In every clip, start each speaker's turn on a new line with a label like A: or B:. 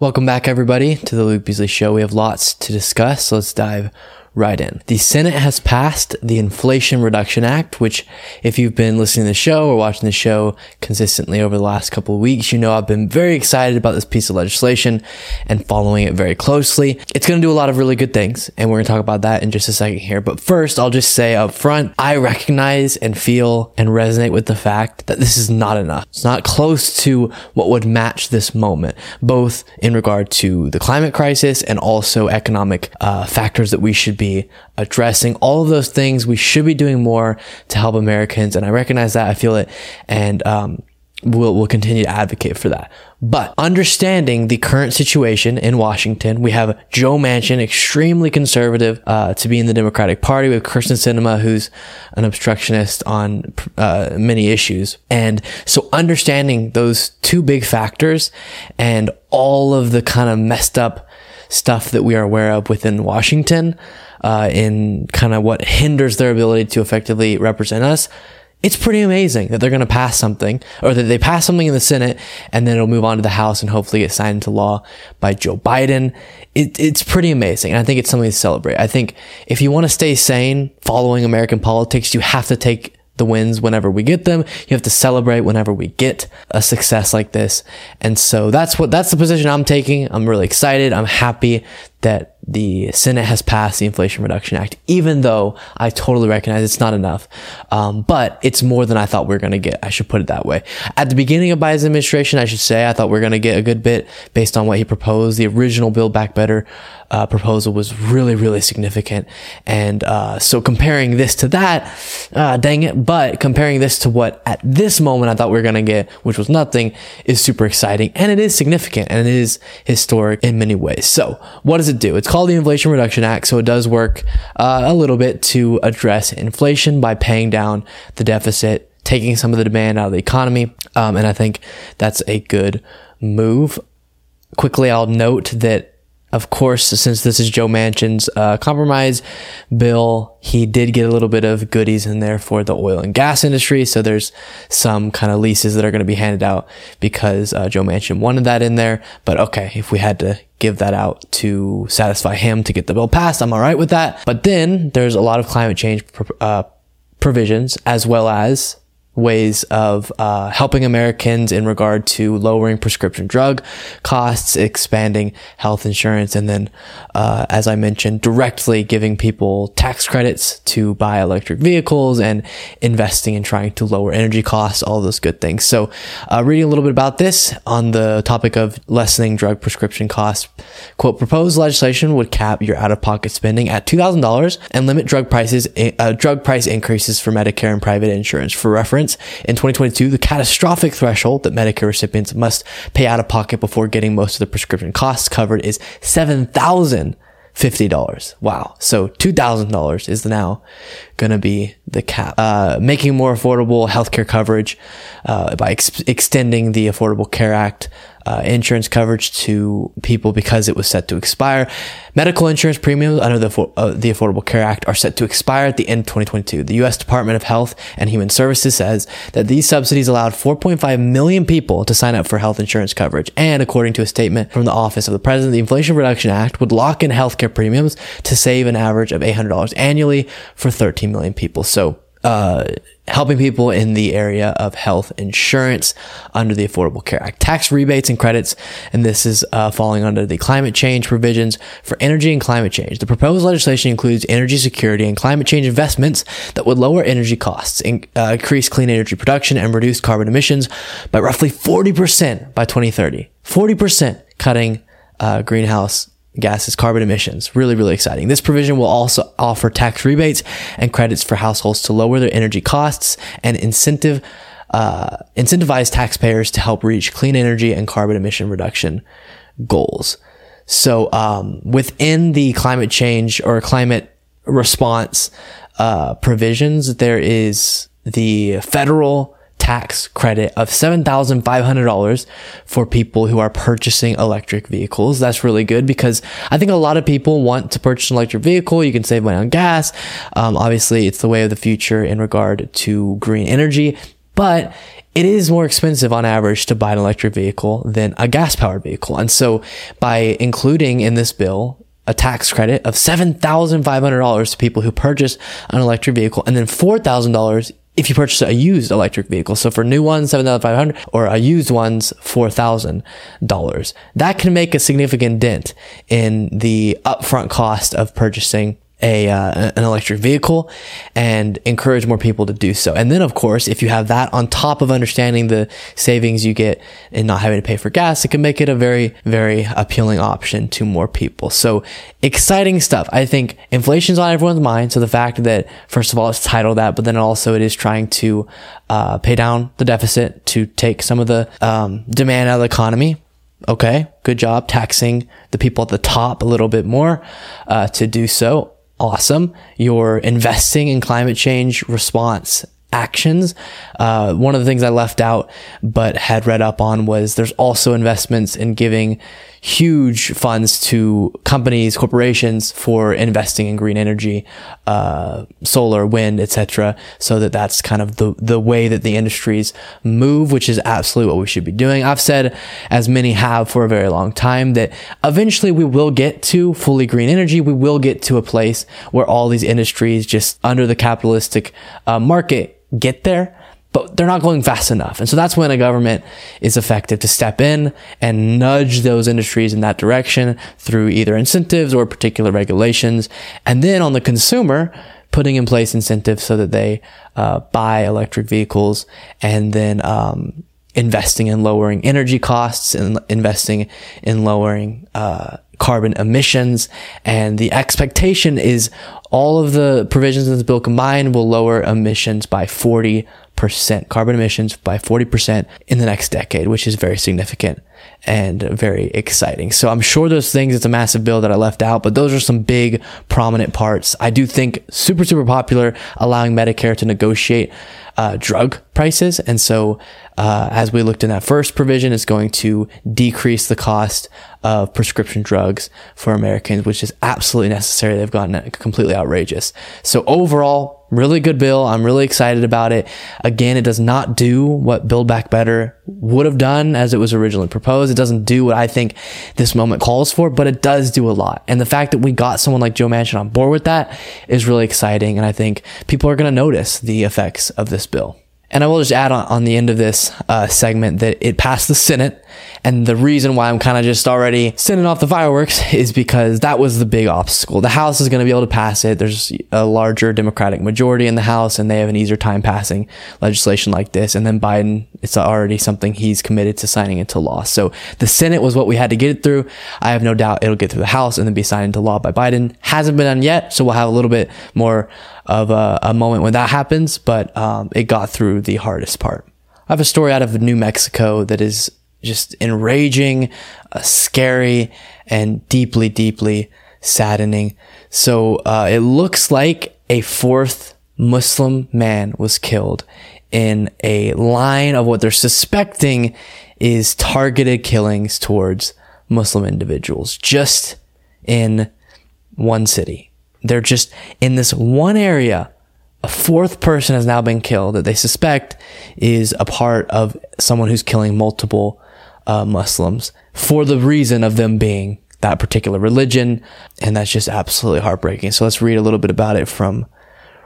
A: Welcome back, everybody, to the Luke Beasley Show. We have lots to discuss, so let's dive right in. The Senate has passed the Inflation Reduction Act, which, if you've been listening to the show or watching the show consistently over the last couple of weeks, you know I've been very excited about this piece of legislation and following it very closely. It's going to do a lot of really good things, and we're going to talk about that in just a second here. But first, I'll just say up front, I recognize and feel and resonate with the fact that this is not enough. It's not close to what would match this moment, both in regard to the climate crisis and also economic uh, factors that we should be addressing all of those things. We should be doing more to help Americans. And I recognize that. I feel it. And, um, We'll, we'll continue to advocate for that. But understanding the current situation in Washington, we have Joe Manchin, extremely conservative, uh, to be in the Democratic Party. We have Kyrsten Sinema, who's an obstructionist on, uh, many issues. And so understanding those two big factors and all of the kind of messed up stuff that we are aware of within Washington, uh, in kind of what hinders their ability to effectively represent us. It's pretty amazing that they're going to pass something or that they pass something in the Senate and then it'll move on to the House and hopefully get signed into law by Joe Biden. It, it's pretty amazing. And I think it's something to celebrate. I think if you want to stay sane following American politics, you have to take the wins whenever we get them. You have to celebrate whenever we get a success like this. And so that's what, that's the position I'm taking. I'm really excited. I'm happy that the Senate has passed the Inflation Reduction Act, even though I totally recognize it's not enough. Um, but it's more than I thought we were going to get. I should put it that way. At the beginning of Biden's administration, I should say, I thought we are going to get a good bit based on what he proposed. The original Build Back Better uh, proposal was really, really significant. And uh, so comparing this to that, uh, dang it. But comparing this to what at this moment I thought we were going to get, which was nothing, is super exciting. And it is significant and it is historic in many ways. So what does it do? It's called the Inflation Reduction Act. So it does work uh, a little bit to address inflation by paying down the deficit, taking some of the demand out of the economy. Um, and I think that's a good move. Quickly, I'll note that of course, since this is Joe Manchin's uh, compromise bill, he did get a little bit of goodies in there for the oil and gas industry. So there's some kind of leases that are going to be handed out because uh, Joe Manchin wanted that in there. But okay, if we had to give that out to satisfy him to get the bill passed, I'm all right with that. But then there's a lot of climate change uh, provisions as well as ways of uh, helping Americans in regard to lowering prescription drug costs, expanding health insurance, and then, uh, as I mentioned, directly giving people tax credits to buy electric vehicles and investing in trying to lower energy costs, all those good things. So, uh, reading a little bit about this on the topic of lessening drug prescription costs, quote, proposed legislation would cap your out-of-pocket spending at $2,000 and limit drug prices, uh, drug price increases for Medicare and private insurance. For reference, in 2022, the catastrophic threshold that Medicare recipients must pay out of pocket before getting most of the prescription costs covered is $7,050. Wow. So $2,000 is now going to be the cap. Uh, making more affordable healthcare coverage uh, by ex- extending the Affordable Care Act uh, insurance coverage to people because it was set to expire. Medical insurance premiums under the, uh, the Affordable Care Act are set to expire at the end of 2022. The U.S. Department of Health and Human Services says that these subsidies allowed 4.5 million people to sign up for health insurance coverage. And according to a statement from the Office of the President, the Inflation Reduction Act would lock in healthcare premiums to save an average of $800 annually for 13 million people. So, uh, helping people in the area of health insurance under the Affordable Care Act. Tax rebates and credits, and this is uh, falling under the climate change provisions for energy and climate change. The proposed legislation includes energy security and climate change investments that would lower energy costs, in, uh, increase clean energy production, and reduce carbon emissions by roughly 40% by 2030. 40% cutting uh, greenhouse gases, carbon emissions. Really, really exciting. This provision will also offer tax rebates and credits for households to lower their energy costs and incentive uh, incentivize taxpayers to help reach clean energy and carbon emission reduction goals. So um, within the climate change or climate response uh, provisions, there is the federal tax credit of $7,500 for people who are purchasing electric vehicles. That's really good because I think a lot of people want to purchase an electric vehicle. You can save money on gas. Um, obviously, it's the way of the future in regard to green energy, but it is more expensive on average to buy an electric vehicle than a gas powered vehicle. And so by including in this bill a tax credit of $7,500 to people who purchase an electric vehicle and then $4,000 if you purchase a used electric vehicle. So for new ones, 7500 or a used one's $4,000. That can make a significant dent in the upfront cost of purchasing a uh, an electric vehicle and encourage more people to do so. And then of course, if you have that on top of understanding the savings you get in not having to pay for gas, it can make it a very very appealing option to more people. So exciting stuff. I think inflation's on everyone's mind, so the fact that first of all it's titled that, but then also it is trying to uh, pay down the deficit to take some of the um, demand out of the economy okay, good job taxing the people at the top a little bit more uh, to do so awesome. You're investing in climate change response actions. Uh, one of the things I left out but had read up on was there's also investments in giving huge funds to companies, corporations for investing in green energy, uh, solar, wind, etc. So that that's kind of the the way that the industries move, which is absolutely what we should be doing. I've said, as many have for a very long time, that eventually we will get to fully green energy. We will get to a place where all these industries just under the capitalistic uh, market get there but they're not going fast enough. And so that's when a government is effective to step in and nudge those industries in that direction through either incentives or particular regulations. And then on the consumer, putting in place incentives so that they uh, buy electric vehicles and then um, investing in lowering energy costs and investing in lowering uh, carbon emissions. And the expectation is all of the provisions in this bill combined will lower emissions by 40 percent carbon emissions by 40% in the next decade, which is very significant and very exciting. So I'm sure those things, it's a massive bill that I left out, but those are some big prominent parts. I do think super, super popular, allowing Medicare to negotiate uh, drug prices. And so, uh, as we looked in that first provision, it's going to decrease the cost of prescription drugs for Americans, which is absolutely necessary. They've gotten completely outrageous. So overall, really good bill. I'm really excited about it. Again, it does not do what Build Back Better would have done as it was originally proposed. It doesn't do what I think this moment calls for, but it does do a lot. And the fact that we got someone like Joe Manchin on board with that is really exciting. And I think people are going to notice the effects of this bill. And I will just add on, on the end of this uh, segment that it passed the Senate. And the reason why I'm kind of just already sending off the fireworks is because that was the big obstacle. The House is going to be able to pass it. There's a larger Democratic majority in the House, and they have an easier time passing legislation like this. And then Biden, it's already something he's committed to signing into law. So the Senate was what we had to get it through. I have no doubt it'll get through the House and then be signed into law by Biden. Hasn't been done yet, so we'll have a little bit more of a, a moment when that happens, but um, it got through the hardest part. I have a story out of New Mexico that is just enraging, uh, scary, and deeply, deeply saddening. So uh, it looks like a fourth Muslim man was killed in a line of what they're suspecting is targeted killings towards Muslim individuals just in one city they're just in this one area. A fourth person has now been killed that they suspect is a part of someone who's killing multiple uh, Muslims for the reason of them being that particular religion. And that's just absolutely heartbreaking. So let's read a little bit about it from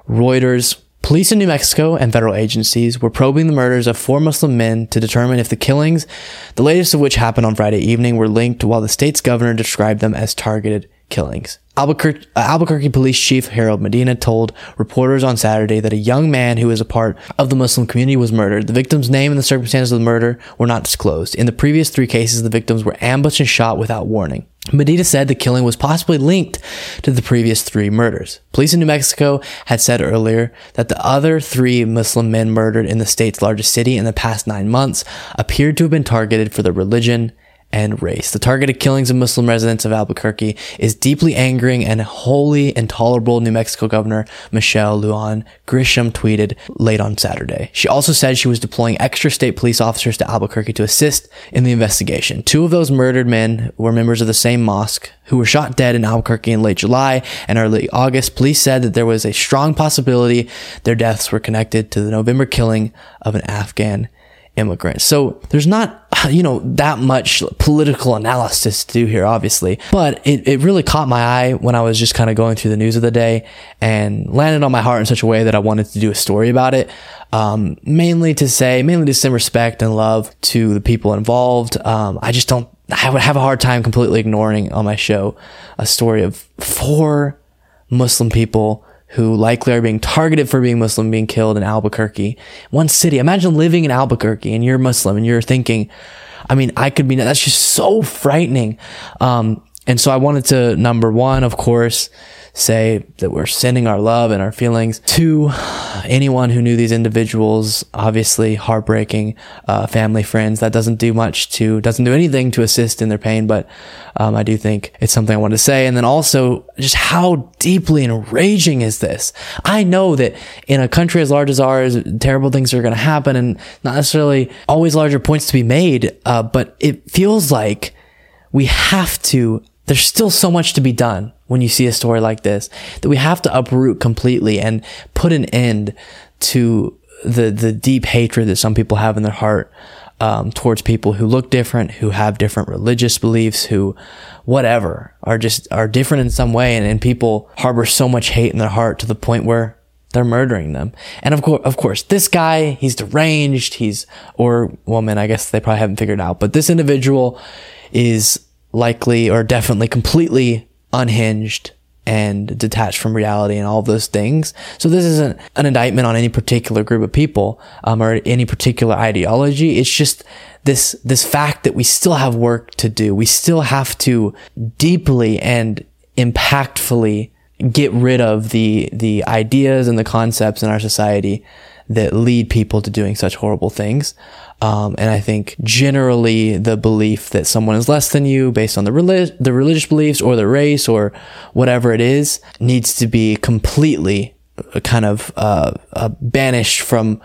A: Reuters. Police in New Mexico and federal agencies were probing the murders of four Muslim men to determine if the killings, the latest of which happened on Friday evening, were linked while the state's governor described them as targeted killings. Albuquerque, uh, Albuquerque Police Chief Harold Medina told reporters on Saturday that a young man who is a part of the Muslim community was murdered. The victim's name and the circumstances of the murder were not disclosed. In the previous three cases, the victims were ambushed and shot without warning. Medina said the killing was possibly linked to the previous three murders. Police in New Mexico had said earlier that the other three Muslim men murdered in the state's largest city in the past nine months appeared to have been targeted for their religion and race. The targeted killings of Muslim residents of Albuquerque is deeply angering and wholly intolerable, New Mexico Governor Michelle Lujan Grisham tweeted late on Saturday. She also said she was deploying extra state police officers to Albuquerque to assist in the investigation. Two of those murdered men were members of the same mosque who were shot dead in Albuquerque in late July and early August. Police said that there was a strong possibility their deaths were connected to the November killing of an Afghan immigrant. So there's not, you know, that much political analysis to do here, obviously, but it, it really caught my eye when I was just kind of going through the news of the day and landed on my heart in such a way that I wanted to do a story about it. Um, mainly to say, mainly to send respect and love to the people involved. Um, I just don't, I would have a hard time completely ignoring on my show a story of four Muslim people who likely are being targeted for being Muslim, being killed in Albuquerque. One city. Imagine living in Albuquerque and you're Muslim and you're thinking, I mean, I could be, that's just so frightening. Um, and so I wanted to, number one, of course, say that we're sending our love and our feelings to anyone who knew these individuals. Obviously, heartbreaking, uh, family, friends. That doesn't do much to, doesn't do anything to assist in their pain, but um, I do think it's something I want to say. And then also, just how deeply enraging is this? I know that in a country as large as ours, terrible things are going to happen and not necessarily always larger points to be made, uh, but it feels like we have to there's still so much to be done when you see a story like this that we have to uproot completely and put an end to the the deep hatred that some people have in their heart um, towards people who look different, who have different religious beliefs, who whatever are just are different in some way, and, and people harbor so much hate in their heart to the point where they're murdering them. And of course, of course, this guy, he's deranged. He's, or woman, I guess they probably haven't figured out, but this individual is likely or definitely completely unhinged and detached from reality and all those things. So this isn't an indictment on any particular group of people um, or any particular ideology. It's just this this fact that we still have work to do. We still have to deeply and impactfully get rid of the the ideas and the concepts in our society that lead people to doing such horrible things. Um, and I think generally the belief that someone is less than you based on the, relig- the religious beliefs or the race or whatever it is needs to be completely uh, kind of uh, uh, banished from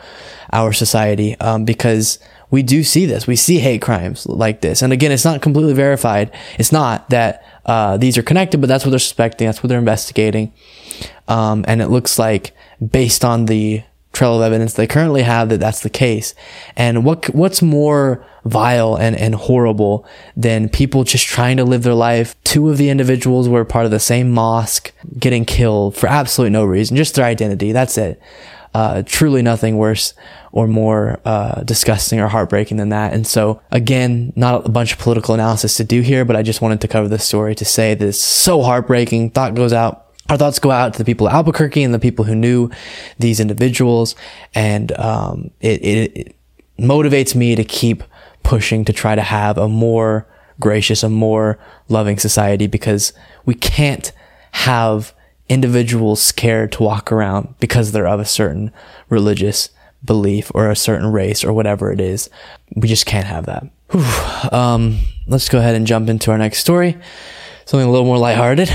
A: our society um, because we do see this. We see hate crimes like this. And again, it's not completely verified. It's not that uh, these are connected, but that's what they're suspecting. That's what they're investigating. Um, and it looks like based on the trail of evidence they currently have that that's the case. And what what's more vile and, and horrible than people just trying to live their life? Two of the individuals were part of the same mosque getting killed for absolutely no reason, just their identity. That's it. Uh, truly nothing worse or more uh, disgusting or heartbreaking than that. And so, again, not a bunch of political analysis to do here, but I just wanted to cover this story to say that it's so heartbreaking. Thought goes out our thoughts go out to the people of Albuquerque and the people who knew these individuals. And um, it, it, it motivates me to keep pushing to try to have a more gracious, a more loving society because we can't have individuals scared to walk around because they're of a certain religious belief or a certain race or whatever it is. We just can't have that. Um, let's go ahead and jump into our next story. Something a little more lighthearted.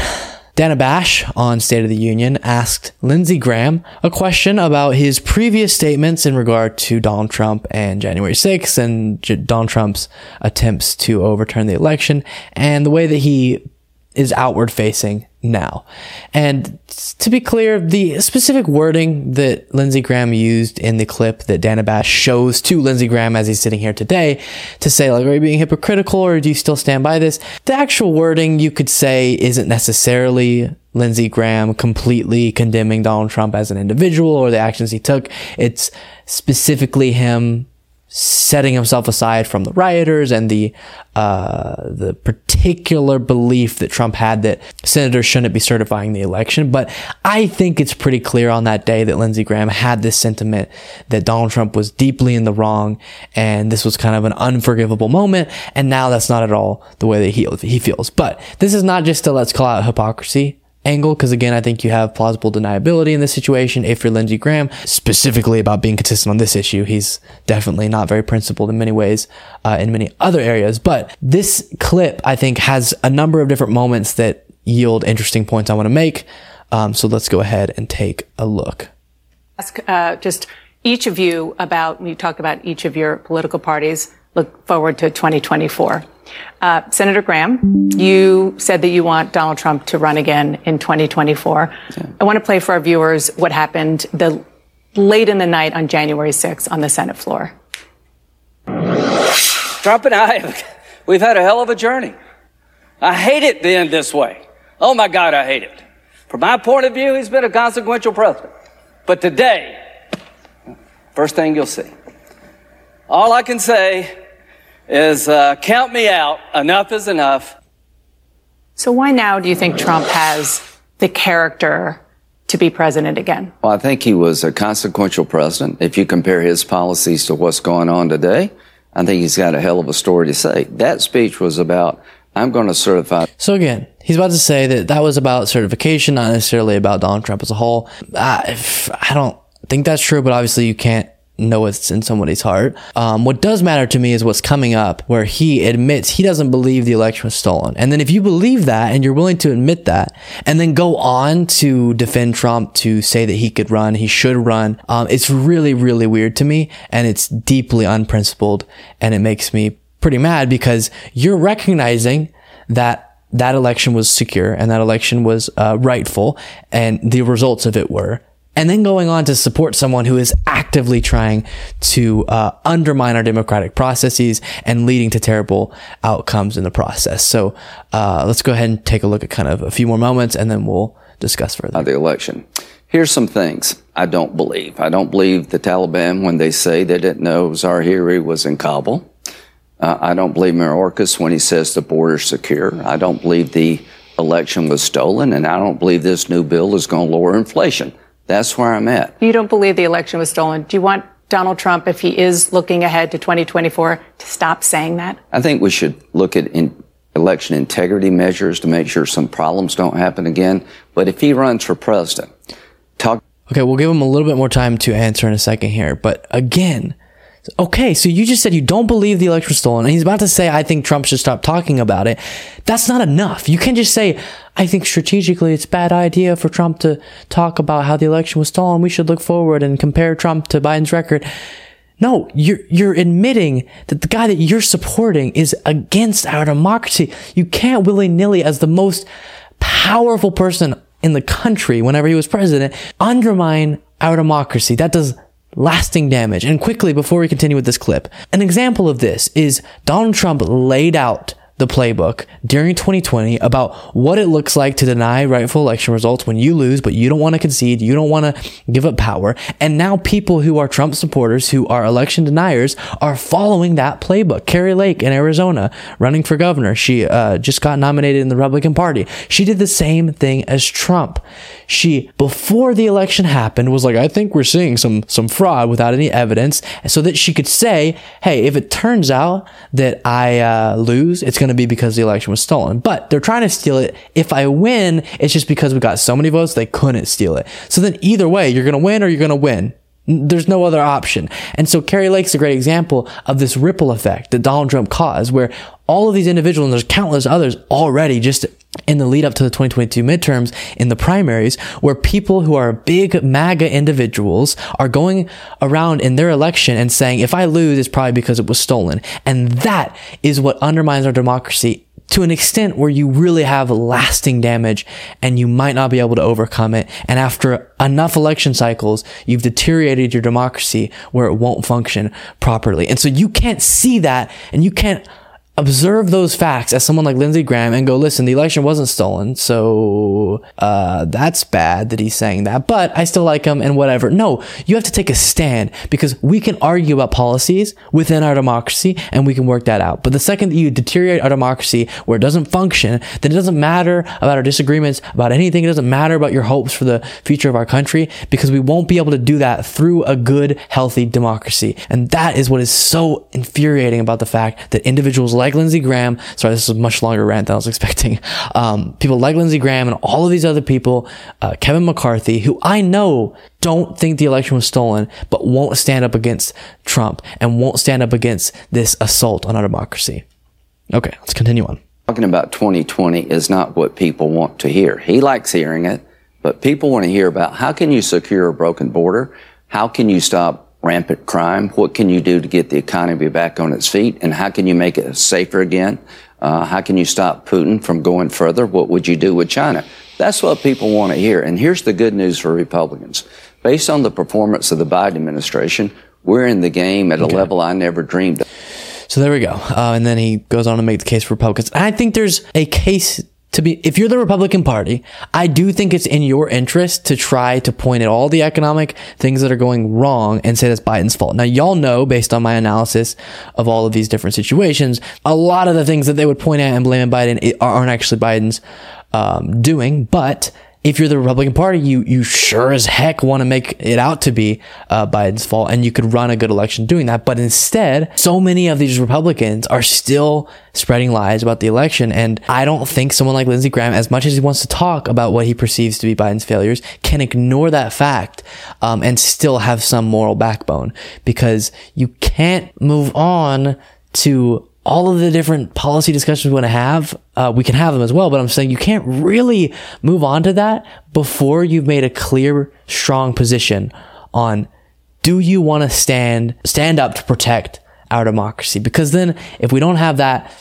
A: Dana Bash on State of the Union asked Lindsey Graham a question about his previous statements in regard to Donald Trump and January 6th and J- Donald Trump's attempts to overturn the election and the way that he is outward facing now. And to be clear, the specific wording that Lindsey Graham used in the clip that Dana Bash shows to Lindsey Graham as he's sitting here today to say, like, are you being hypocritical or do you still stand by this? The actual wording you could say isn't necessarily Lindsey Graham completely condemning Donald Trump as an individual or the actions he took. It's specifically him setting himself aside from the rioters and the uh, the particular belief that Trump had that senators shouldn't be certifying the election. But I think it's pretty clear on that day that Lindsey Graham had this sentiment that Donald Trump was deeply in the wrong, and this was kind of an unforgivable moment. And now that's not at all the way that he he feels. But this is not just a let's call out hypocrisy angle because again i think you have plausible deniability in this situation if you're lindsey graham. Specifically about being consistent on this issue he's definitely not very principled in many ways uh, in many other areas. But this clip i think has a number of different moments that yield interesting points i want to make. Um, so let's go ahead and take a look.
B: Ask uh, just each of you about you talk about each of your political parties look forward to 2024 uh, Senator Graham, you said that you want Donald Trump to run again in 2024. Yeah. I want to play for our viewers what happened the late in the night on January 6th on the Senate floor.
C: Trump and I, have, we've had a hell of a journey. I hate it being this way. Oh my God, I hate it. From my point of view, he's been a consequential president. But today, first thing you'll see, all I can say is uh, count me out. Enough is enough.
B: So why now do you think Trump has the character to be president again?
C: Well, I think he was a consequential president. If you compare his policies to what's going on today, I think he's got a hell of a story to say. That speech was about, I'm going to certify.
A: So again, he's about to say that that was about certification, not necessarily about Donald Trump as a whole. I, I don't think that's true, but obviously you can't know what's in somebody's heart. Um, what does matter to me is what's coming up, where he admits he doesn't believe the election was stolen. And then if you believe that and you're willing to admit that, and then go on to defend Trump, to say that he could run, he should run, um, it's really, really weird to me, and it's deeply unprincipled, and it makes me pretty mad because you're recognizing that that election was secure and that election was uh, rightful, and the results of it were and then going on to support someone who is actively trying to uh, undermine our democratic processes and leading to terrible outcomes in the process. So uh, let's go ahead and take a look at kind of a few more moments, and then we'll discuss further.
C: The election. Here's some things I don't believe. I don't believe the Taliban when they say they didn't know Zawahiri was in Kabul. Uh, I don't believe Mayorkas when he says the border's secure. I don't believe the election was stolen, and I don't believe this new bill is going to lower inflation. That's where I'm at.
B: You don't believe the election was stolen. Do you want Donald Trump, if he is looking ahead to 2024, to stop saying that?
C: I think we should look at in election integrity measures to make sure some problems don't happen again. But if he runs for president, talk.
A: Okay, we'll give him a little bit more time to answer in a second here. But again, Okay, so you just said you don't believe the election was stolen, and he's about to say, I think Trump should stop talking about it. That's not enough. You can't just say, I think strategically it's a bad idea for Trump to talk about how the election was stolen. We should look forward and compare Trump to Biden's record. No, you're, you're admitting that the guy that you're supporting is against our democracy. You can't willy nilly, as the most powerful person in the country, whenever he was president, undermine our democracy. That does lasting damage. And quickly, before we continue with this clip, an example of this is Donald Trump laid out the playbook during 2020 about what it looks like to deny rightful election results when you lose, but you don't want to concede, you don't want to give up power. And now people who are Trump supporters, who are election deniers, are following that playbook. Kari Lake in Arizona, running for governor, she uh, just got nominated in the Republican Party. She did the same thing as Trump. She, before the election happened, was like, I think we're seeing some some fraud without any evidence, so that she could say, hey, if it turns out that I uh, lose, it's going to be because the election was stolen. But they're trying to steal it. If I win, it's just because we got so many votes they couldn't steal it. So then either way, you're going to win or you're going to win. There's no other option. And so Kari Lake's a great example of this ripple effect that Donald Trump caused, where all of these individuals, and there's countless others already just in the lead up to the 2022 midterms in the primaries, where people who are big MAGA individuals are going around in their election and saying, if I lose, it's probably because it was stolen. And that is what undermines our democracy to an extent where you really have lasting damage and you might not be able to overcome it. And after enough election cycles, you've deteriorated your democracy where it won't function properly. And so you can't see that and you can't observe those facts as someone like Lindsey Graham and go, listen, the election wasn't stolen, so uh, that's bad that he's saying that, but I still like him and whatever. No, you have to take a stand because we can argue about policies within our democracy and we can work that out. But the second that you deteriorate our democracy where it doesn't function, then it doesn't matter about our disagreements about anything. It doesn't matter about your hopes for the future of our country because we won't be able to do that through a good, healthy democracy. And that is what is so infuriating about the fact that individuals like Lindsey Graham. Sorry, this is a much longer rant than I was expecting. Um, people like Lindsey Graham and all of these other people, uh, Kevin McCarthy, who I know don't think the election was stolen, but won't stand up against Trump and won't stand up against this assault on our democracy. Okay, let's continue on.
C: Talking about 2020 is not what people want to hear. He likes hearing it, but people want to hear about how can you secure a broken border? How can you stop rampant crime? What can you do to get the economy back on its feet? And how can you make it safer again? Uh, how can you stop Putin from going further? What would you do with China? That's what people want to hear. And here's the good news for Republicans. Based on the performance of the Biden administration, we're in the game at a level I never dreamed of.
A: So there we go. Uh, and then he goes on to make the case for Republicans. I think there's a case to be, if you're the Republican Party, I do think it's in your interest to try to point at all the economic things that are going wrong and say that's Biden's fault. Now, y'all know, based on my analysis of all of these different situations, a lot of the things that they would point at and blame Biden aren't actually Biden's um, doing, but if you're the Republican Party, you you sure as heck want to make it out to be uh, Biden's fault, and you could run a good election doing that. But instead, so many of these Republicans are still spreading lies about the election, and I don't think someone like Lindsey Graham, as much as he wants to talk about what he perceives to be Biden's failures, can ignore that fact um, and still have some moral backbone because you can't move on to all of the different policy discussions we want to have, uh, we can have them as well. But I'm saying you can't really move on to that before you've made a clear, strong position on do you want to stand stand up to protect our democracy? Because then, if we don't have that,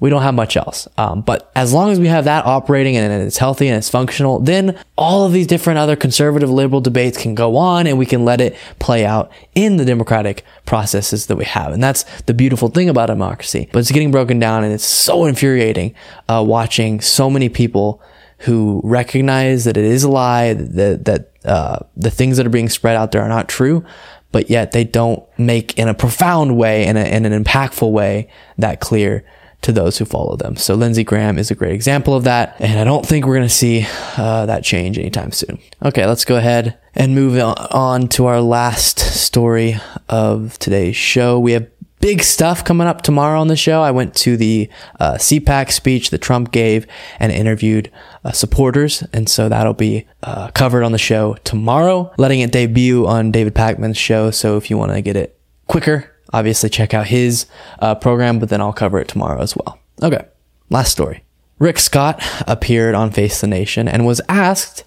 A: we don't have much else. Um, but as long as we have that operating and it's healthy and it's functional, then all of these different other conservative liberal debates can go on and we can let it play out in the democratic processes that we have. And that's the beautiful thing about democracy. But it's getting broken down and it's so infuriating uh, watching so many people who recognize that it is a lie, that, that uh, the things that are being spread out there are not true, but yet they don't make in a profound way and in an impactful way that clear to those who follow them. So Lindsey Graham is a great example of that. And I don't think we're going to see uh, that change anytime soon. Okay, let's go ahead and move on to our last story of today's show. We have big stuff coming up tomorrow on the show. I went to the uh, CPAC speech that Trump gave and interviewed uh, supporters. And so that'll be uh, covered on the show tomorrow, letting it debut on David Pakman's show. So if you want to get it quicker, obviously check out his uh, program, but then I'll cover it tomorrow as well. Okay, last story. Rick Scott appeared on Face the Nation and was asked,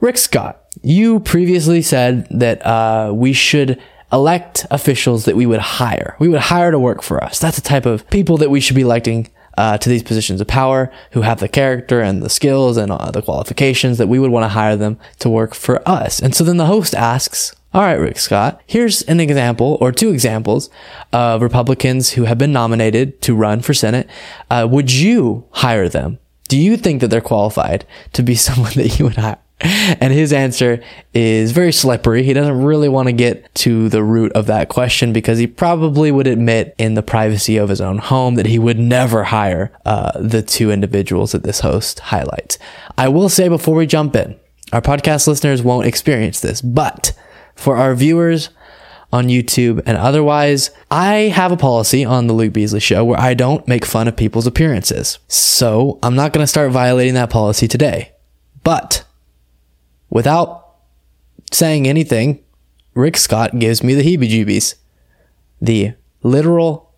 A: Rick Scott, you previously said that uh, we should elect officials that we would hire. We would hire to work for us. That's the type of people that we should be electing uh, to these positions of power who have the character and the skills and uh, the qualifications that we would want to hire them to work for us. And so then the host asks, all right, Rick Scott, here's an example or two examples of Republicans who have been nominated to run for Senate. Uh, would you hire them? Do you think that they're qualified to be someone that you would hire? And his answer is very slippery. He doesn't really want to get to the root of that question because he probably would admit in the privacy of his own home that he would never hire uh, the two individuals that this host highlights. I will say before we jump in, our podcast listeners won't experience this, but for our viewers on YouTube and otherwise, I have a policy on the Luke Beasley show where I don't make fun of people's appearances. So I'm not going to start violating that policy today. But without saying anything, Rick Scott gives me the heebie jeebies. The literal,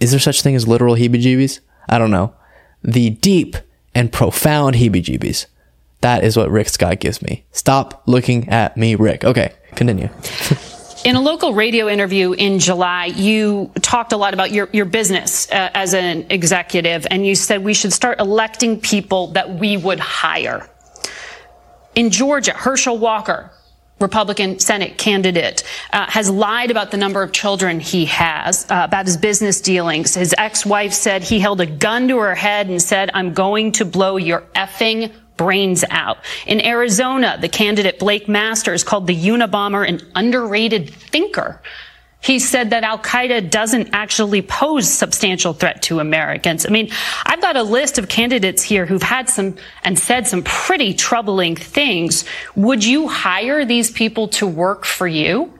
A: is there such thing as literal heebie jeebies? I don't know. The deep and profound heebie jeebies. That is what Rick Scott gives me. Stop looking at me, Rick. Okay, continue.
D: In a local radio interview in July, you talked a lot about your, your business uh, as an executive, and you said we should start electing people that we would hire. In Georgia, Herschel Walker, Republican Senate candidate, uh, has lied about the number of children he has, uh, about his business dealings. His ex-wife said he held a gun to her head and said, I'm going to blow your effing brains out. In Arizona, the candidate Blake Masters called the Unabomber an underrated thinker. He said that Al Qaeda doesn't actually pose substantial threat to Americans. I mean, I've got a list of candidates here who've had some and said some pretty troubling things. Would you hire these people to work for you?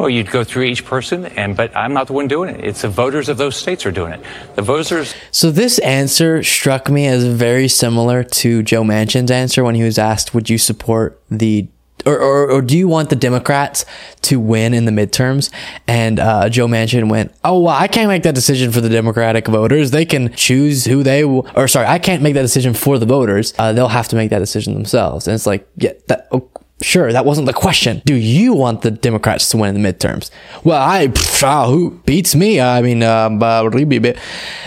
E: Well, you'd go through each person, and but I'm not the one doing it. It's the voters of those states are doing it. The voters.
A: So this answer struck me as very similar to Joe Manchin's answer when he was asked, "Would you support the or, or, or, do you want the Democrats to win in the midterms? And uh, Joe Manchin went, Oh, well, I can't make that decision for the Democratic voters. They can choose who they, w- or sorry, I can't make that decision for the voters. Uh, they'll have to make that decision themselves. And it's like, yeah, that, Sure, that wasn't the question. Do you want the Democrats to win in the midterms? Well, I, pff, who beats me? I mean, um, uh, and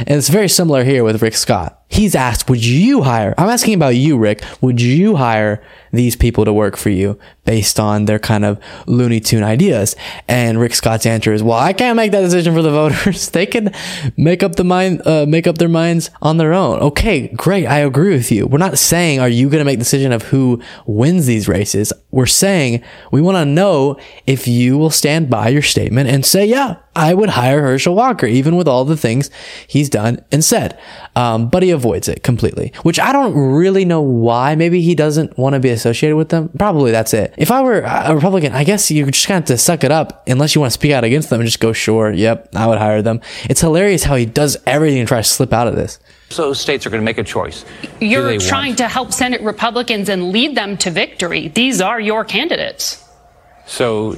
A: it's very similar here with Rick Scott. he's asked, would you hire? I'm asking about you, Rick. Would you hire these people to work for you based on their kind of Looney Tune ideas? And Rick Scott's answer is, well, I can't make that decision for the voters. they can make up the mind, uh, make up their minds on their own. Okay, great. I agree with you. We're not saying, are you going to make the decision of who wins these races? We're saying we want to know if you will stand by your statement and say, yeah, I would hire Herschel Walker, even with all the things he's done and said. Um, but he avoids it completely, which I don't really know why. Maybe he doesn't want to be associated with them. Probably that's it. If I were a Republican, I guess you just kind of have to suck it up unless you want to speak out against them and just go, sure, yep, I would hire them. It's hilarious how he does everything to try to slip out of this.
E: So states are going to make a choice.
D: You're trying want? to help Senate Republicans and lead them to victory. These are your candidates.
E: So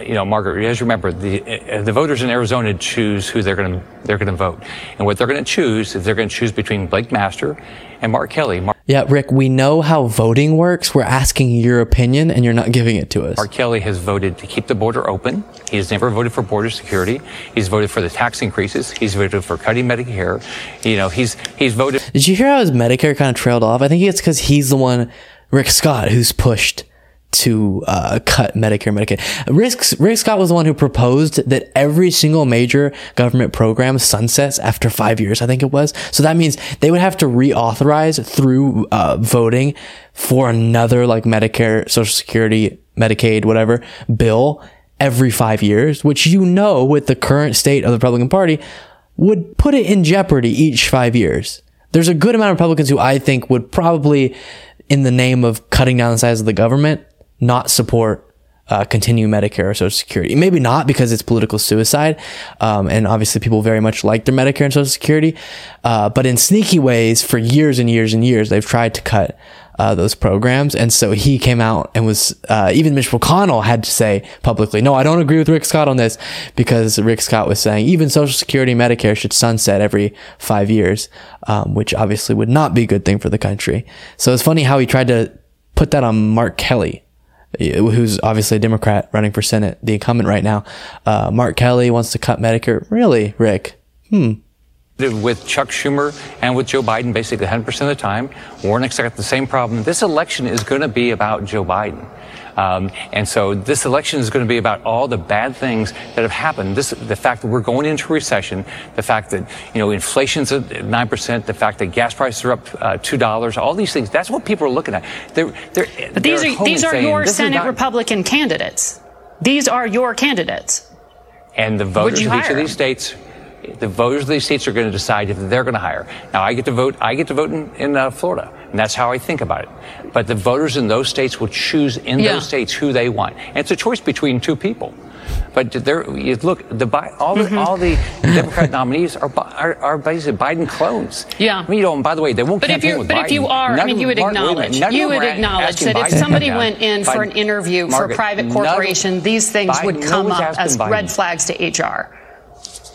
E: you know, Margaret, as you remember, the uh, the voters in Arizona choose who they're going to they're going to vote, and what they're going to choose is they're going to choose between Blake Master and Mark Kelly. Mark
A: yeah, Rick, we know how voting works. We're asking your opinion, and you're not giving it to us.
E: Mark Kelly has voted to keep the border open. He's never voted for border security. He's voted for the tax increases. He's voted for cutting Medicare. You know, he's he's voted.
A: Did you hear how his Medicare kind of trailed off? I think it's because he's the one, Rick Scott, who's pushed to uh, cut Medicare, Medicaid. Rick, Rick Scott was the one who proposed that every single major government program sunsets after five years, I think it was. So that means they would have to reauthorize through uh, voting for another like Medicare, Social Security, Medicaid, whatever bill every five years, which you know with the current state of the Republican Party would put it in jeopardy each five years. There's a good amount of Republicans who I think would probably, in the name of cutting down the size of the government, not support uh, continue Medicare or Social Security. Maybe not because it's political suicide, um, and obviously people very much like their Medicare and Social Security. Uh, but in sneaky ways, for years and years and years, they've tried to cut uh, those programs. And so he came out and was uh, even Mitch McConnell had to say publicly, "No, I don't agree with Rick Scott on this," because Rick Scott was saying even Social Security, and Medicare should sunset every five years, um, which obviously would not be a good thing for the country. So it's funny how he tried to put that on Mark Kelly who's obviously a Democrat running for Senate, the incumbent right now. Uh, Mark Kelly wants to cut Medicare. Really, Rick? Hmm.
E: With Chuck Schumer and with Joe Biden, basically 100% of the time, Warnock's got the same problem. This election is going to be about Joe Biden. Um, and so this election is going to be about all the bad things that have happened. This, the fact that we're going into recession, the fact that you know inflation's at nine percent, the fact that gas prices are up uh, two dollars, all these things. That's what people are looking at. They're, they're,
D: but these are these are saying, your Senate not- Republican candidates. These are your candidates.
E: And the voters of each of these states the voters of these states are going to decide if they're going to hire. Now, I get to vote. I get to vote in, in uh, Florida, and that's how I think about it. But the voters in those states will choose in yeah. those states who they want, and it's a choice between two people. But there, you look, the all the mm-hmm. all the Democrat nominees are, are, are basically Biden clones.
D: Yeah. I
E: mean, you know, and by the way, they won't
D: but
E: campaign
D: if
E: with
D: But
E: Biden.
D: if you are,
E: none
D: I mean, you would acknowledge, you would acknowledge that Biden if somebody went in Biden, for an interview for a private corporation, these things would come up as red flags to HR.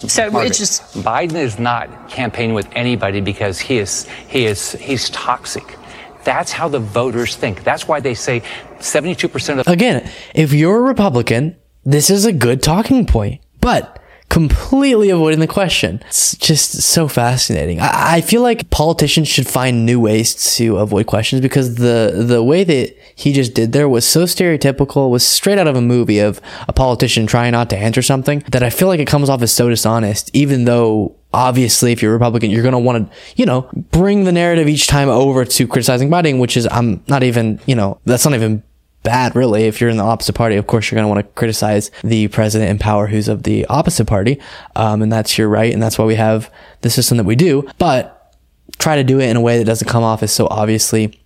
D: So Margaret, it's just
E: Biden is not campaigning with anybody because he is he is he's toxic. That's how the voters think. That's why they say 72% of
A: Again, if you're a Republican, this is a good talking point. But completely avoiding the question. It's just so fascinating. I, I, feel like politicians should find new ways to avoid questions because the the way that he just did there was so stereotypical, was straight out of a movie of a politician trying not to answer something that I feel like it comes off as so dishonest, even though obviously if you're Republican, you're going to want to, you know, bring the narrative each time over to criticizing Biden, which is, I'm not even, you know, that's not even bad, really. If you're in the opposite party, of course, you're going to want to criticize the president in power who's of the opposite party. Um, and that's your right. And that's why we have the system that we do. But try to do it in a way that doesn't come off as so obviously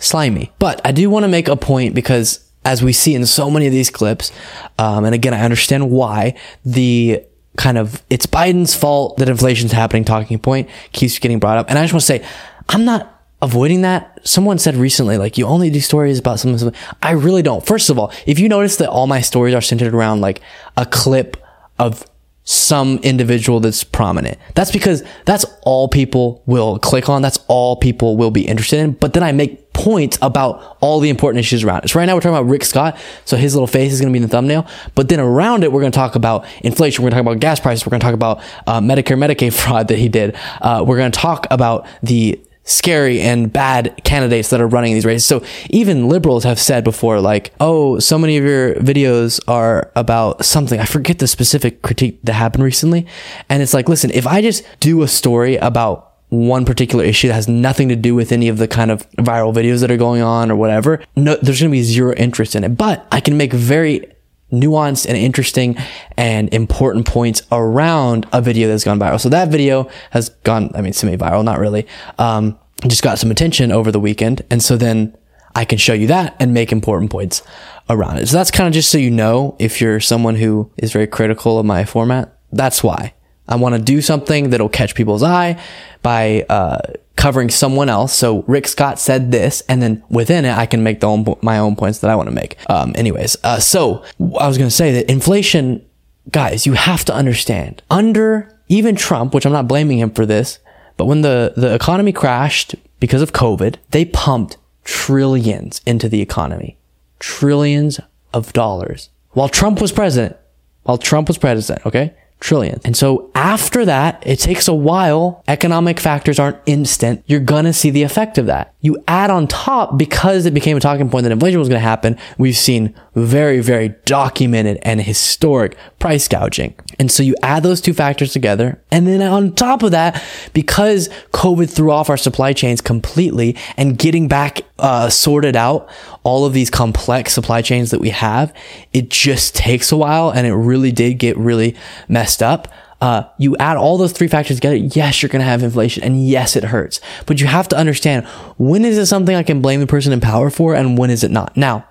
A: slimy. But I do want to make a point because as we see in so many of these clips, um, and again, I understand why the kind of it's Biden's fault that inflation's happening talking point keeps getting brought up. And I just want to say, I'm not avoiding that. Someone said recently, like, you only do stories about something, something. I really don't. First of all, if you notice that all my stories are centered around like a clip of some individual that's prominent, that's because that's all people will click on. That's all people will be interested in. But then I make points about all the important issues around it. So right now we're talking about Rick Scott. So his little face is going to be in the thumbnail. But then around it, we're going to talk about inflation. We're going to talk about gas prices. We're going to talk about uh, Medicare, Medicaid fraud that he did. Uh, we're going to talk about the scary and bad candidates that are running these races. So even liberals have said before, like, oh, so many of your videos are about something. I forget the specific critique that happened recently. And it's like, listen, if I just do a story about one particular issue that has nothing to do with any of the kind of viral videos that are going on or whatever, no, there's going to be zero interest in it. But I can make very nuanced and interesting and important points around a video that's gone viral. So that video has gone, I mean, semi viral, not really. Um, just got some attention over the weekend. And so then I can show you that and make important points around it. So that's kind of just so you know if you're someone who is very critical of my format. That's why I want to do something that'll catch people's eye by, uh, covering someone else. So Rick Scott said this, and then within it, I can make the own, my own points that I want to make. Um, anyways, uh, so I was going to say that inflation, guys, you have to understand under even Trump, which I'm not blaming him for this, but when the, the economy crashed because of COVID, they pumped trillions into the economy, trillions of dollars while Trump was president, while Trump was president. Okay trillion. And so after that, it takes a while. Economic factors aren't instant. You're going to see the effect of that. You add on top because it became a talking point that inflation was going to happen. We've seen very, very documented and historic price gouging. And so you add those two factors together. And then on top of that, because COVID threw off our supply chains completely and getting back uh, sorted out all of these complex supply chains that we have, it just takes a while and it really did get really messed up. Uh, you add all those three factors together, yes, you're going to have inflation and yes, it hurts. But you have to understand when is it something I can blame the person in power for and when is it not? Now,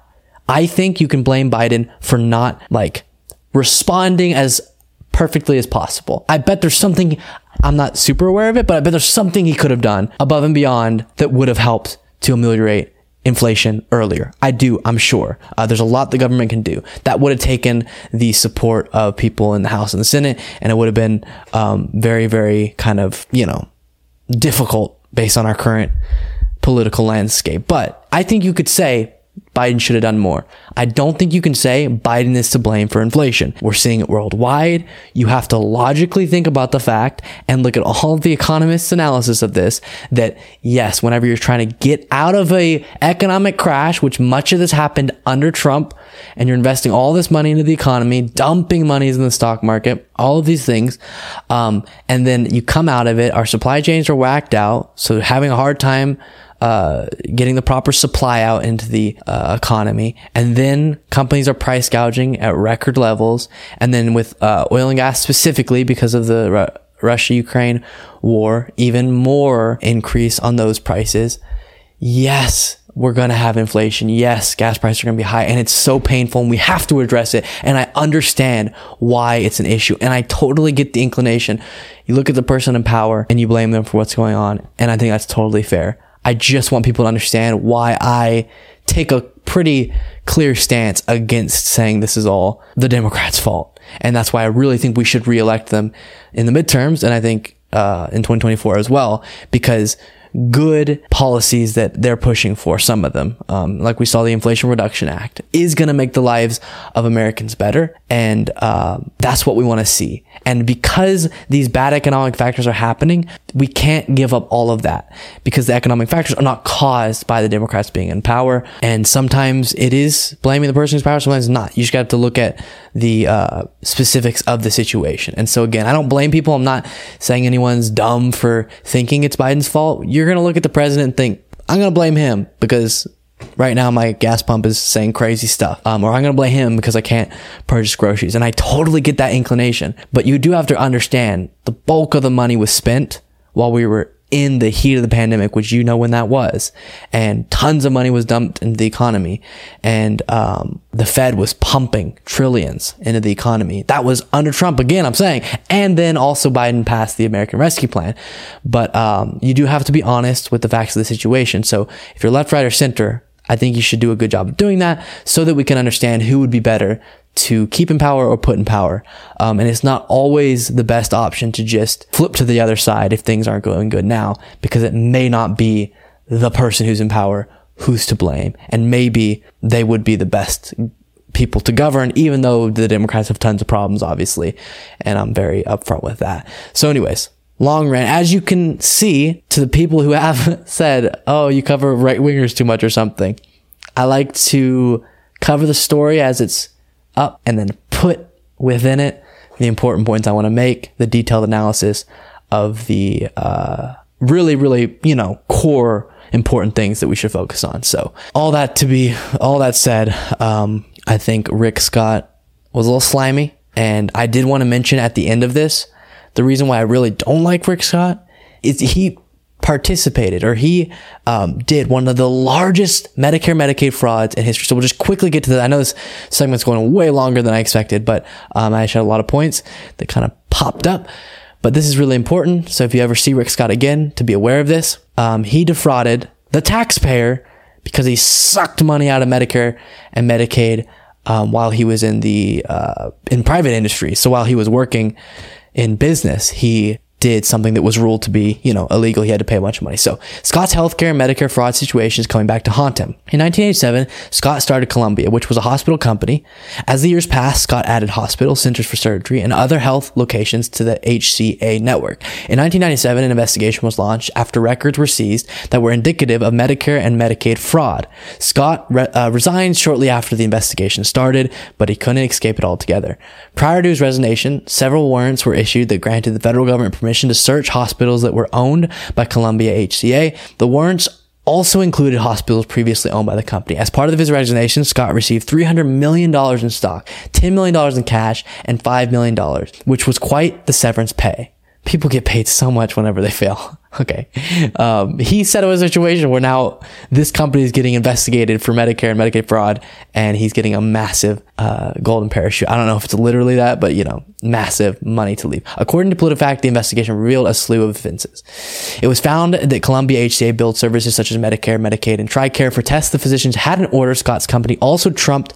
A: I think you can blame Biden for not like responding as perfectly as possible. I bet there's something, I'm not super aware of it, but I bet there's something he could have done above and beyond that would have helped to ameliorate inflation earlier. I do, I'm sure. Uh, there's a lot the government can do. That would have taken the support of people in the House and the Senate, and it would have been um, very, very kind of, you know, difficult based on our current political landscape. But I think you could say Biden should have done more. I don't think you can say Biden is to blame for inflation. We're seeing it worldwide. You have to logically think about the fact and look at all of the economists' analysis of this that yes, whenever you're trying to get out of a economic crash, which much of this happened under Trump, and you're investing all this money into the economy, dumping monies in the stock market, all of these things, um, and then you come out of it, our supply chains are whacked out, so having a hard time uh, getting the proper supply out into the uh, economy. And then companies are price gouging at record levels. And then with uh, oil and gas specifically because of the Ru- Russia Ukraine war, even more increase on those prices. Yes, we're going to have inflation. Yes, gas prices are going to be high and it's so painful and we have to address it. And I understand why it's an issue. And I totally get the inclination. You look at the person in power and you blame them for what's going on. And I think that's totally fair. I just want people to understand why I take a pretty clear stance against saying this is all the Democrats' fault. And that's why I really think we should reelect them in the midterms. And I think, uh, in 2024 as well, because good policies that they're pushing for, some of them, um, like we saw the Inflation Reduction Act, is going to make the lives of Americans better. And uh, that's what we want to see. And because these bad economic factors are happening, we can't give up all of that because the economic factors are not caused by the Democrats being in power. And sometimes it is blaming the person who's power, sometimes it's not. You just got to look at the uh, specifics of the situation. And so again, I don't blame people. I'm not saying anyone's dumb for thinking it's Biden's fault. You're going to look at the president and think, I'm going to blame him because right now my gas pump is saying crazy stuff. Um, or I'm going to blame him because I can't purchase groceries. And I totally get that inclination. But you do have to understand the bulk of the money was spent while we were in the heat of the pandemic, which you know when that was, and tons of money was dumped into the economy, and um, the Fed was pumping trillions into the economy. That was under Trump again. I'm saying, and then also Biden passed the American Rescue Plan. But um, you do have to be honest with the facts of the situation. So if you're left, right, or center, I think you should do a good job of doing that so that we can understand who would be better to keep in power or put in power. Um, and it's not always the best option to just flip to the other side if things aren't going good now, because it may not be the person who's in power who's to blame. And maybe they would be the best people to govern, even though the Democrats have tons of problems, obviously. And I'm very upfront with that. So, anyways, long rant. As you can see, to the people who have said, oh, you cover right wingers too much or something, I like to cover the story as it's up and then put within it the important points I want to make, the detailed analysis of the uh, really, really, you know, core important things that we should focus on. So, all that to be, all that said, um, I think Rick Scott was a little slimy. And I did want to mention at the end of this, the reason why I really don't like Rick Scott is he participated or he um, did one of the largest Medicare Medicaid frauds in history. So we'll just quickly get to that. I know this segment's going way longer than I expected, but um, I had a lot of points that kind of popped up. But this is really important. So if you ever see Rick Scott again, to be aware of this, um, he defrauded the taxpayer because he sucked money out of Medicare and Medicaid um, while he was in the uh, in private industry. So while he was working in business, he did something that was ruled to be, you know, illegal. He had to pay a bunch of money. So Scott's healthcare and Medicare fraud situation is coming back to haunt him. In 1987, Scott started Columbia, which was a hospital company. As the years passed, Scott added hospitals, centers for surgery, and other health locations to the HCA network. In 1997, an investigation was launched after records were seized that were indicative of Medicare and Medicaid fraud. Scott re- uh, resigned shortly after the investigation started, but he couldn't escape it altogether. Prior to his resignation, several warrants were issued that granted the federal government permission permission to search hospitals that were owned by Columbia HCA. The warrants also included hospitals previously owned by the company. As part of his resignation, Scott received $300 million in stock, $10 million in cash, and $5 million, which was quite the severance pay. People get paid so much whenever they fail. Okay. Um, he set up a situation where now this company is getting investigated for Medicare and Medicaid fraud, and he's getting a massive uh, golden parachute. I don't know if it's literally that, but you know, massive money to leave. According to PolitiFact, the investigation revealed a slew of offenses. It was found that Columbia HCA billed services such as Medicare, Medicaid, and TRICARE for tests the physicians hadn't ordered. Scott's company also trumped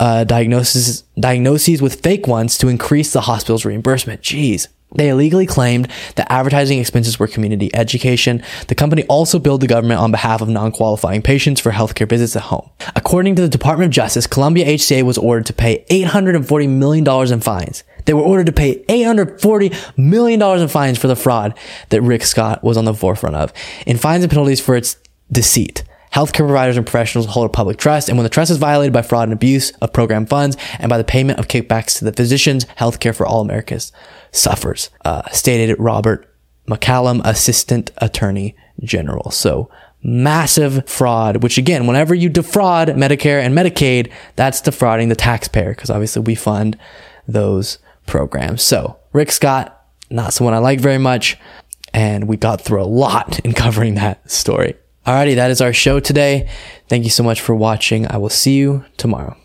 A: uh, diagnoses diagnoses with fake ones to increase the hospital's reimbursement. Jeez. They illegally claimed that advertising expenses were community education. The company also billed the government on behalf of non-qualifying patients for healthcare visits at home. According to the Department of Justice, Columbia HCA was ordered to pay $840 million in fines. They were ordered to pay $840 million in fines for the fraud that Rick Scott was on the forefront of, in fines and penalties for its deceit. Healthcare providers and professionals hold a public trust, and when the trust is violated by fraud and abuse of program funds and by the payment of kickbacks to the physicians, healthcare for all Americans suffers, uh, stated Robert McCallum, Assistant Attorney General. So massive fraud, which again, whenever you defraud Medicare and Medicaid, that's defrauding the taxpayer because obviously we fund those programs. So Rick Scott, not someone I like very much. And we got through a lot in covering that story. Alrighty, that is our show today. Thank you so much for watching. I will see you tomorrow.